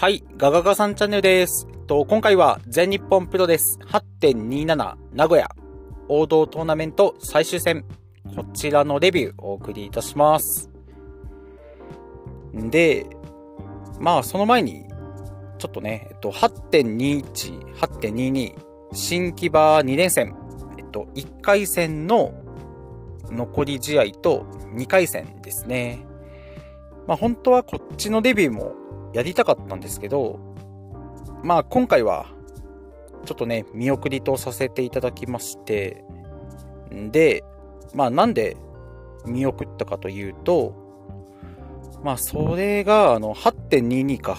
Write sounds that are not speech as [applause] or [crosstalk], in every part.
はい、ガガガさんチャンネルです。と今回は全日本プロレス8.27名古屋王道トーナメント最終戦、こちらのレビューをお送りいたします。で、まあその前に、ちょっとね、えっと、8.21、8.22、新木場2連戦、えっと、1回戦の残り試合と2回戦ですね。まあ本当はこっちのデビューもやりたかったんですけど、まあ今回はちょっとね、見送りとさせていただきまして、で、まあなんで見送ったかというと、まあそれがあの8.22か、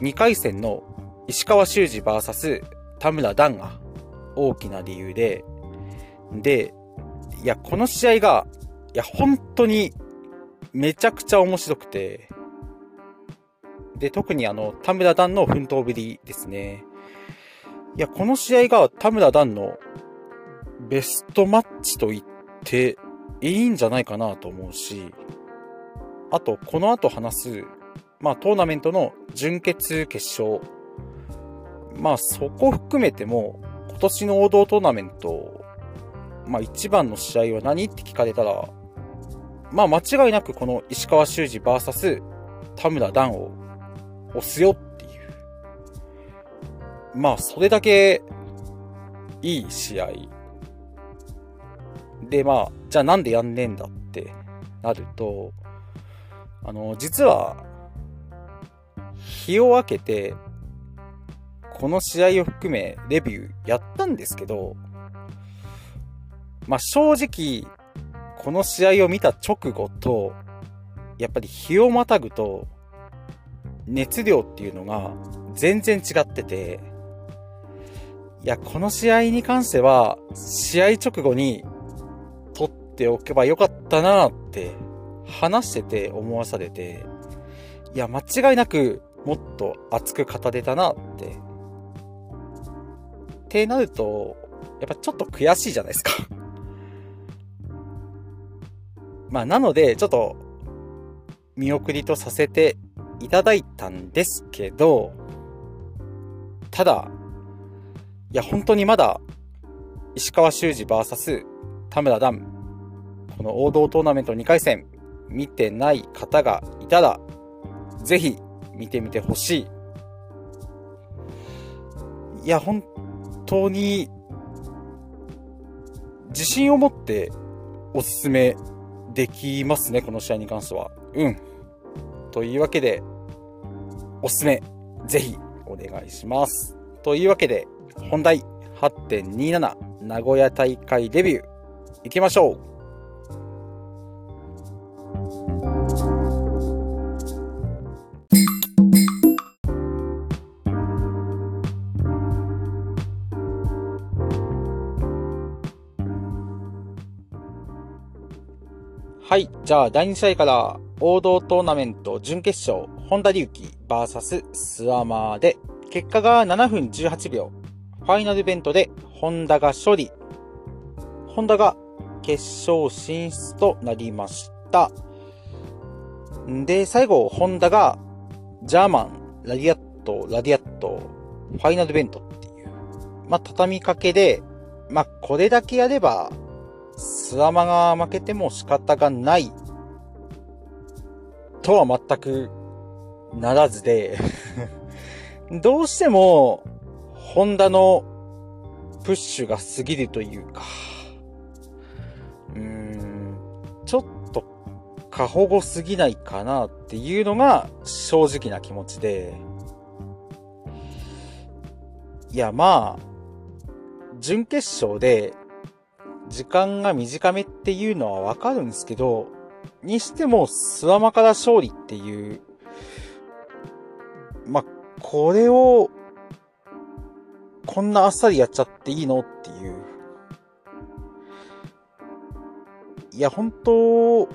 2回戦の石川修司 VS 田村段が大きな理由で、で、いや、この試合が、いや、本当にめちゃくちゃ面白くて、で、特にあの、田村段の奮闘ぶりですね。いや、この試合が田村段のベストマッチと言っていいんじゃないかなと思うし、あと、この後話す、まあ、トーナメントの準決決勝。まあ、そこ含めても、今年の王道トーナメント、まあ、一番の試合は何って聞かれたら、まあ、間違いなくこの石川修司 VS 田村段を押すよっていう。まあ、それだけいい試合。で、まあ、じゃあなんでやんねえんだってなると、あの、実は、日を明けて、この試合を含めレビューやったんですけど、まあ正直、この試合を見た直後と、やっぱり日をまたぐと、熱量っていうのが全然違ってて、いや、この試合に関しては、試合直後に撮っておけばよかったなって話してて思わされて、いや、間違いなくもっと熱く語れたなって。ってなると、やっぱちょっと悔しいじゃないですか。まあ、なので、ちょっと、見送りとさせていただいたんですけど、ただ、いや、本当にまだ、石川修司 VS 田村段、この王道トーナメント2回戦、見てない方がいたら、ぜひ見てみてほしい。いや、本当に、自信を持っておすすめできますね、この試合に関しては。うん。というわけで、おすすめ、ぜひお願いします。というわけで、本題8.27名古屋大会デビュー、行きましょうはい。じゃあ、第2試合から、王道トーナメント準決勝、本田隆起 VS スワマーで、結果が7分18秒。ファイナルイベントで、本田が勝利。本田が決勝進出となりました。んで、最後、本田が、ジャーマン、ラディアット、ラディアット、ファイナルベントっていう。まあ、畳みかけで、まあ、これだけやれば、スワマが負けても仕方がないとは全くならずで [laughs] どうしても、ホンダのプッシュが過ぎるというか、うーん、ちょっと過保護すぎないかなっていうのが正直な気持ちで、いやまあ、準決勝で時間が短めっていうのはわかるんですけど、にしても、スワマから勝利っていう、ま、これを、こんなあっさりやっちゃっていいのっていう。いや、本当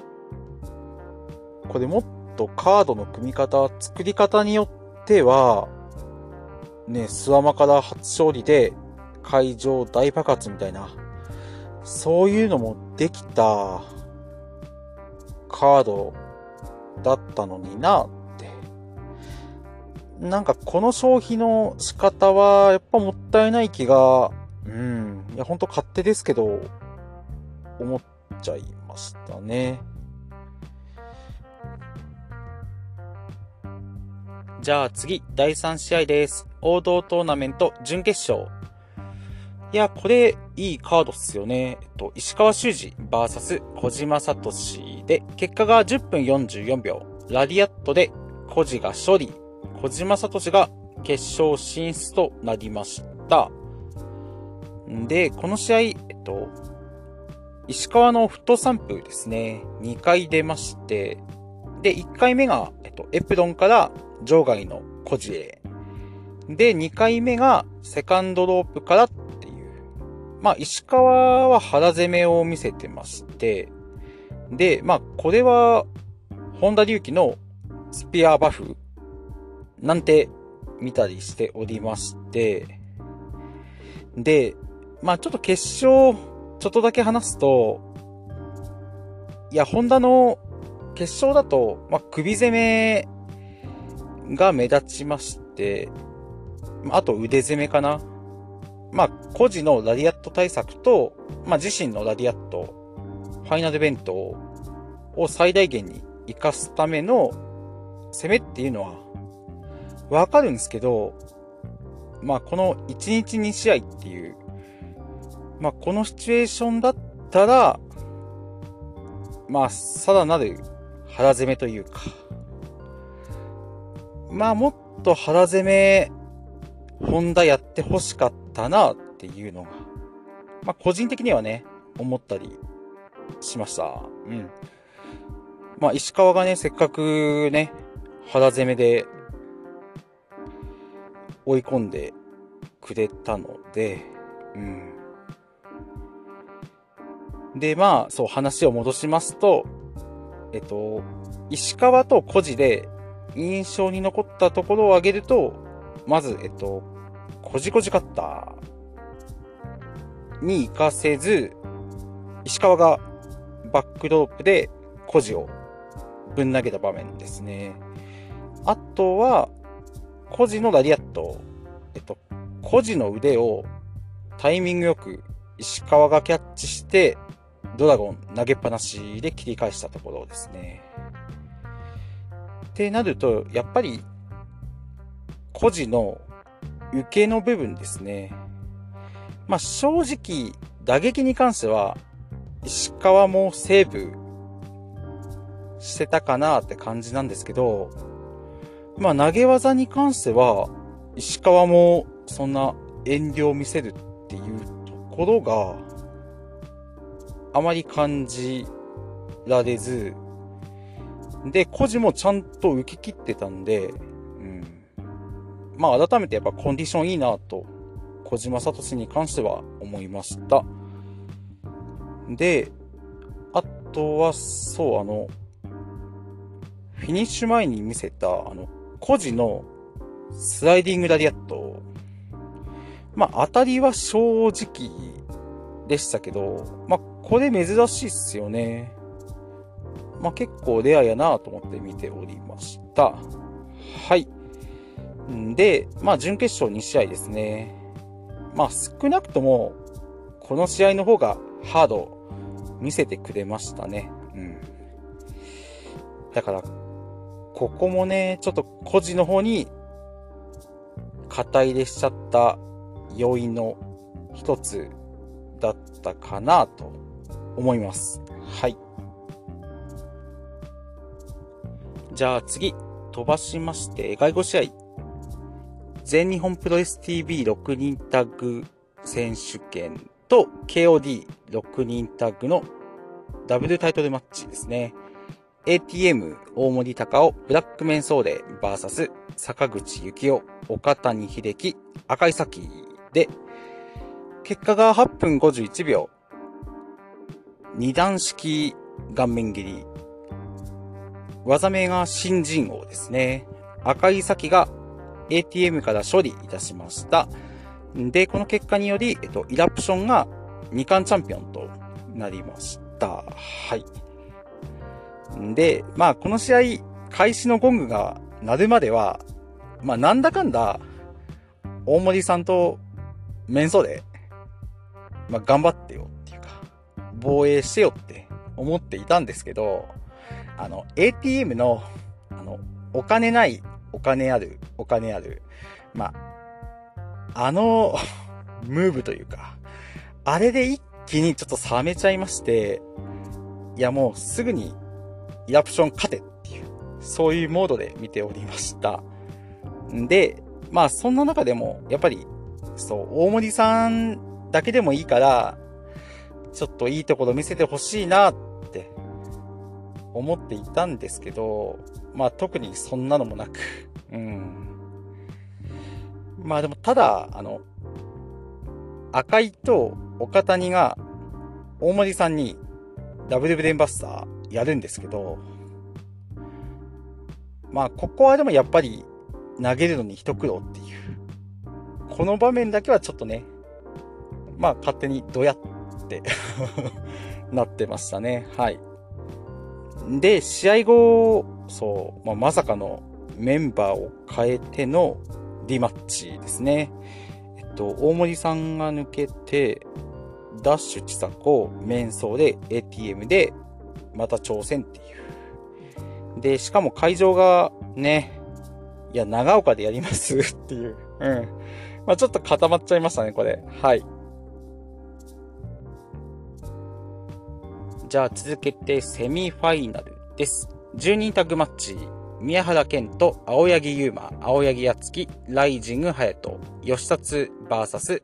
これもっとカードの組み方、作り方によっては、ね、スワマから初勝利で会場大爆発みたいな、そういうのもできたカードだったのになって。なんかこの消費の仕方は、やっぱもったいない気が、うん、いや、ほんと勝手ですけど、思っちゃいましたね。じゃあ次、第3試合です。王道トーナメント準決勝。いや、これ、いいカードっすよね。えっと、石川修司 VS 小島聡で、結果が10分44秒。ラディアットで、小路が勝利。小島聡が決勝進出となりました。で、この試合、えっと、石川のフットサンプルですね、2回出まして、で、1回目が、えっと、エプロンから場外の小路へ。で、2回目がセカンドロープから。まあ、石川は腹攻めを見せてまして、で、まあ、これは、本田隆起のスピアーバフなんて見たりしておりまして、で、まあちょっと決勝、ちょっとだけ話すと、いや、ホンダの決勝だと、まあ首攻めが目立ちまして、あと腕攻めかな。まあ、個人のラディアット対策と、まあ自身のラディアット、ファイナルベントを最大限に活かすための攻めっていうのは、わかるんですけど、まあこの1日2試合っていう、まあこのシチュエーションだったら、まあさらなる腹攻めというか、まあもっと腹攻め、ホンダやって欲しかったなっていうのが、まあ個人的にはね、思ったりしました。うん。まあ石川がね、せっかくね、腹攻めで追い込んでくれたので、うん。で、まあ、そう、話を戻しますと、えっと、石川と孤児で印象に残ったところを挙げると、まず、えっと、こじこじカッターに行かせず、石川がバックドロップで孤児をぶん投げた場面ですね。あとは、孤児のラリアット。えっと、孤児の腕をタイミングよく石川がキャッチして、ドラゴン投げっぱなしで切り返したところですね。ってなると、やっぱり、孤児の受けの部分ですね。まあ、正直、打撃に関しては、石川もセーブしてたかなって感じなんですけど、まあ投げ技に関しては、石川もそんな遠慮を見せるっていうところが、あまり感じられず、で、個人もちゃんと受け切ってたんで、うん。まあ改めてやっぱコンディションいいなと、小島聡に関しては思いました。で、あとは、そう、あの、フィニッシュ前に見せた、あの、個人のスライディングラリアット。まあ、当たりは正直でしたけど、まあ、これ珍しいっすよね。まあ、結構レアやなと思って見ておりました。はい。んで、まあ、準決勝2試合ですね。まあ、少なくとも、この試合の方がハード見せてくれましたね。うん。だから、ここもね、ちょっと個人の方に肩入れしちゃった要因の一つだったかなと思います。はい。じゃあ次、飛ばしまして、外語試合。全日本プロレス TV6 人タッグ選手権と KOD6 人タッグのダブルタイトルマッチですね。ATM 大森高尾ブラックメンソーレ VS 坂口幸雄岡谷秀樹赤い崎で。結果が8分51秒。二段式顔面切り。技名が新人王ですね。赤い崎が ATM から処理いたしました。でこの結果により、えっと、イラプションが2冠チャンピオンとなりました。はい。で、まあこの試合、開始のゴングが鳴るまでは、まあ、なんだかんだ、大森さんと、面相で、まあ、頑張ってよっていうか、防衛してよって思っていたんですけど、あの、ATM の、あの、お金ない、お金ある、お金ある。まあ、あの、[laughs] ムーブというか、あれで一気にちょっと冷めちゃいまして、いやもうすぐに、イラプション勝てっていう、そういうモードで見ておりました。んで、まあそんな中でも、やっぱり、そう、大森さんだけでもいいから、ちょっといいところ見せてほしいなって思っていたんですけど、まあ特にそんなのもなく、うん。まあでもただ、あの、赤井と岡谷が大森さんにダブルブレンバスターやるんですけど、まあここはでもやっぱり投げるのに一苦労っていう。この場面だけはちょっとね、まあ勝手にどやって [laughs] なってましたね。はい。で、試合後、そう、まあ、まさかのメンバーを変えてのリマッチですね。えっと、大森さんが抜けて、ダッシュ千佐子、メンソーで ATM で、また挑戦っていう。で、しかも会場がね、いや、長岡でやります [laughs] っていう。うん。まあちょっと固まっちゃいましたね、これ。はい。じゃあ続けてセミファイナルです。10人タッグマッチ。宮原健と青柳優馬、青柳敦樹、ライジング隼人、吉達 VS、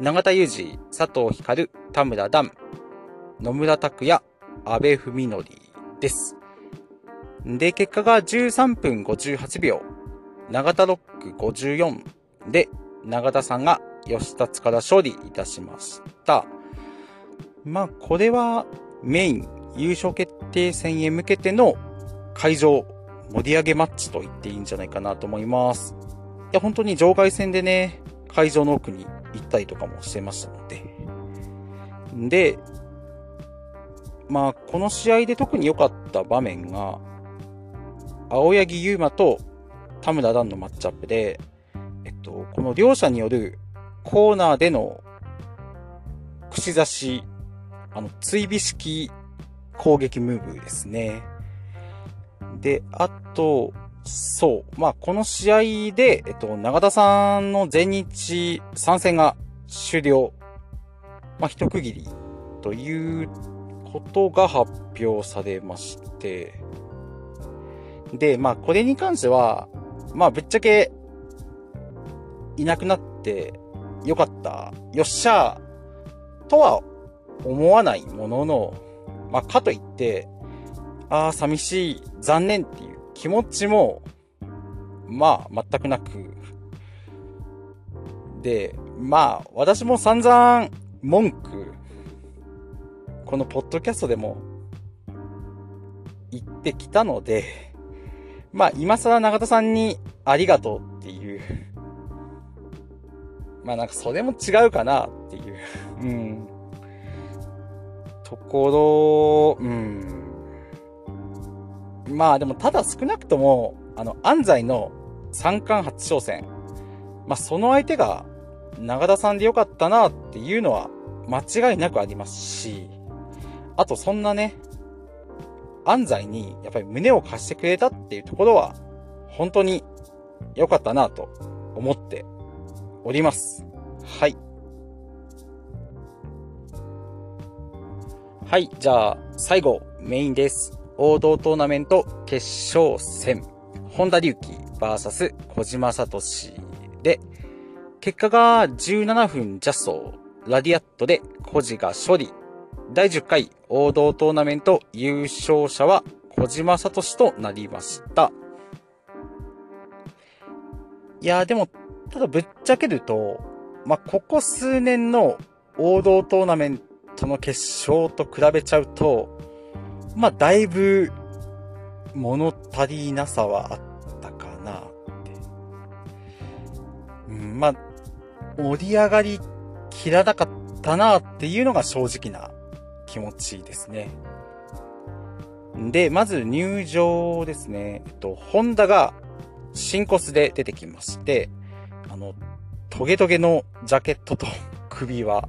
永田裕二、佐藤光、田村段、野村拓也、安倍文則です。で、結果が13分58秒、永田ロック54で、永田さんが吉達から勝利いたしました。まあ、これはメイン優勝決定戦へ向けての会場盛り上げマッチと言っていいんじゃないかなと思います。いや、本当に場外戦でね、会場の奥に行ったりとかもしてましたので。で、まあ、この試合で特に良かった場面が、青柳優馬と田村段のマッチアップで、えっと、この両者によるコーナーでの串刺しあの、追尾式攻撃ムーブですね。で、あと、そう。まあ、この試合で、えっと、長田さんの全日参戦が終了。まあ、一区切りということが発表されまして。で、まあ、これに関しては、まあ、ぶっちゃけ、いなくなってよかった。よっしゃーとは思わないものの、まあ、かといって、ああ、寂しい、残念っていう気持ちも、まあ、全くなく。で、まあ、私も散々文句、このポッドキャストでも言ってきたので、まあ、今更永田さんにありがとうっていう、まあなんかそれも違うかなっていう、うん。ところ、うん。まあでも、ただ少なくとも、あの、安西の三冠初挑戦。まあその相手が、長田さんでよかったなっていうのは、間違いなくありますし、あとそんなね、安西にやっぱり胸を貸してくれたっていうところは、本当に良かったなと思っております。はい。はい、じゃあ、最後、メインです。王道トーナメント決勝戦。本田隆起 VS 小島聡で、結果が17分ジャスト、ラディアットで小路が勝利。第10回王道トーナメント優勝者は小島聡となりました。いやーでも、ただぶっちゃけると、まあ、ここ数年の王道トーナメントとの決勝と比べちゃうと、まあ、だいぶ物足りなさはあったかなって。まあ、盛り上がりきらなかったなっていうのが正直な気持ちですね。で、まず入場ですね。えっと、ホンダが新コスで出てきまして、あの、トゲトゲのジャケットと首輪、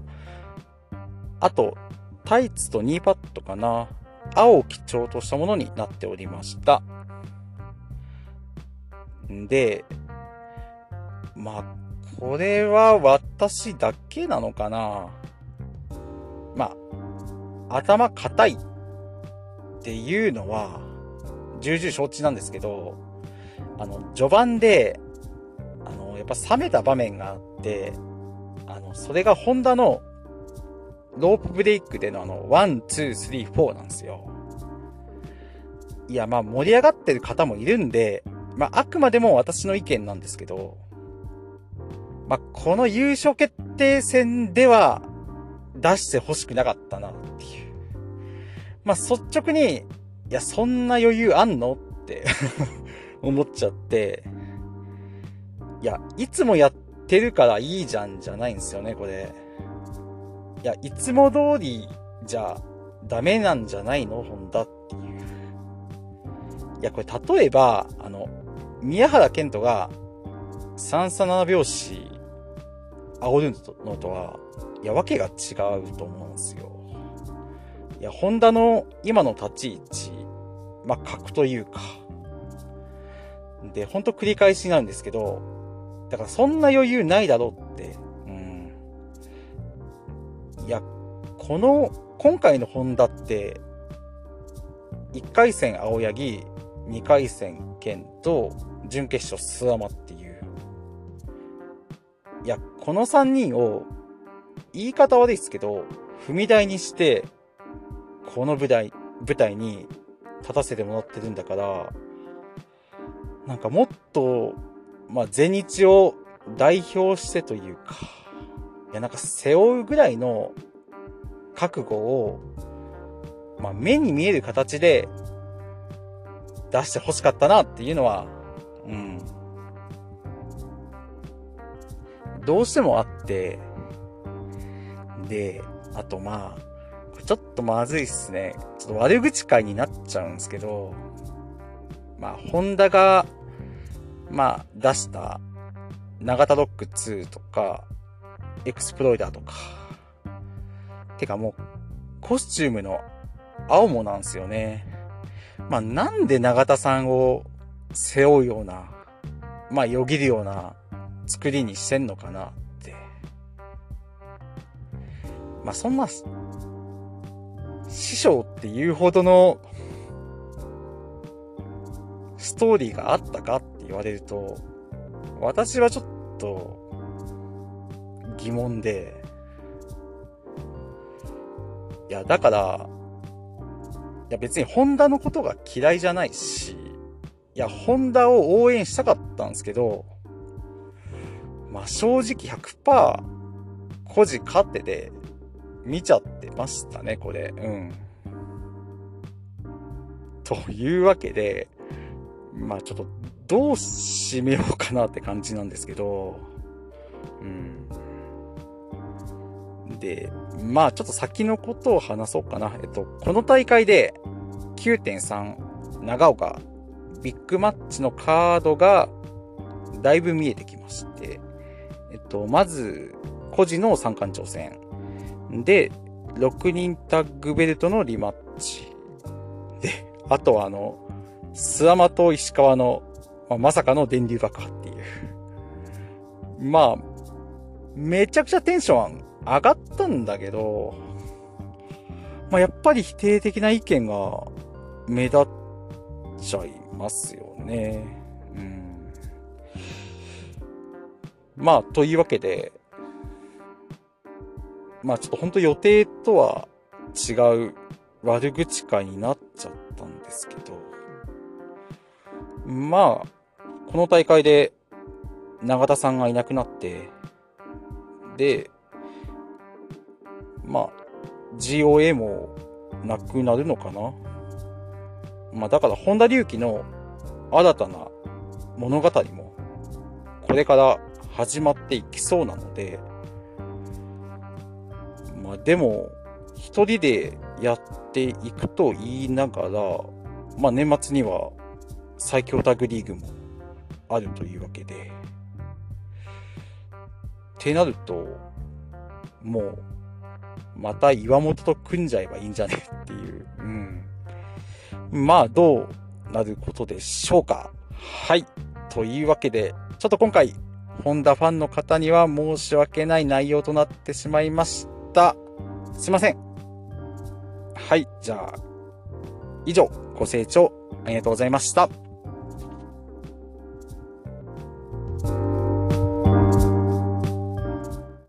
あと、タイツとニーパッドかな。青を基調としたものになっておりました。んで、まあ、これは私だけなのかな。まあ、頭硬いっていうのは、重々承知なんですけど、あの、序盤で、あの、やっぱ冷めた場面があって、あの、それが本田のロープブレイクでのあの、 one、two、three、four なんですよ。いや、まあ盛り上がってる方もいるんで、まああくまでも私の意見なんですけど、まあこの優勝決定戦では出して欲しくなかったなっていう。まあ率直に、いや、そんな余裕あんのって [laughs] 思っちゃって、いや、いつもやってるからいいじゃんじゃないんですよね、これ。いや、いつも通りじゃダメなんじゃないの？ホンダっていう。いや、これ例えば、あの、宮原健人が三三七拍子煽るのとは、いや、わけが違うと思うんですよ。いや、ホンダの今の立ち位置、まあ、格というか。で、ほんと繰り返しになるんですけど、だからそんな余裕ないだろうっていや、この、今回のホンダって、1回戦青柳、2回戦剣と、準決勝スワマっていう。いや、この3人を、言い方悪いですけど、踏み台にして、この舞台、舞台に立たせてもらってるんだから、なんかもっと、まあ、前日を代表してというか、や、なんか背負うぐらいの覚悟を、まあ、目に見える形で出して欲しかったなっていうのは、うん。どうしてもあって、で、あとまあ、ちょっとまずいっすね。ちょっと悪口会になっちゃうんですけど、まあ、ホンダが、まあ、出した、長田ロック2とか、エクスプロイダーとか。てかもう、コスチュームの青もなんですよね。まあなんで永田さんを背負うような、まあよぎるような作りにしてんのかなって。まあそんな、師匠っていうほどのストーリーがあったかって言われると、私はちょっと疑問で、いや、だから、いや別にホンダのことが嫌いじゃないし、いや、ホンダを応援したかったんですけど、まあ正直100%、個人勝ってて、見ちゃってましたね、これ。うん。というわけで、まあちょっと、どう締めようかなって感じなんですけど、うん。で、まあちょっと先のことを話そうかな。えっと、この大会で9.3長岡ビッグマッチのカードがだいぶ見えてきまして、えっと、まず、個人の三冠挑戦。で、6人タッグベルトのリマッチ。で、あとはあの、スワマと石川の、まあ、まさかの電流爆破っていう。まあ、めちゃくちゃテンション上がったんだけど、まあ、やっぱり否定的な意見が目立っちゃいますよね。うん。まあ、というわけで、まあちょっと本当予定とは違う悪口会になっちゃったんですけど、まあ、この大会で永田さんがいなくなって、で、まあ、GOA もなくなるのかな？まあだから本田隆起の新たな物語もこれから始まっていきそうなので、まあでも一人でやっていくと言いながら、まあ年末には最強タグリーグもあるというわけで。ってなると、もう、また岩本と組んじゃえばいいんじゃね？っていう。うん。まあ、どうなることでしょうか。はい。というわけで、ちょっと今回、ホンダファンの方には申し訳ない内容となってしまいました。すいません。はい。じゃあ、以上、ご清聴ありがとうございました。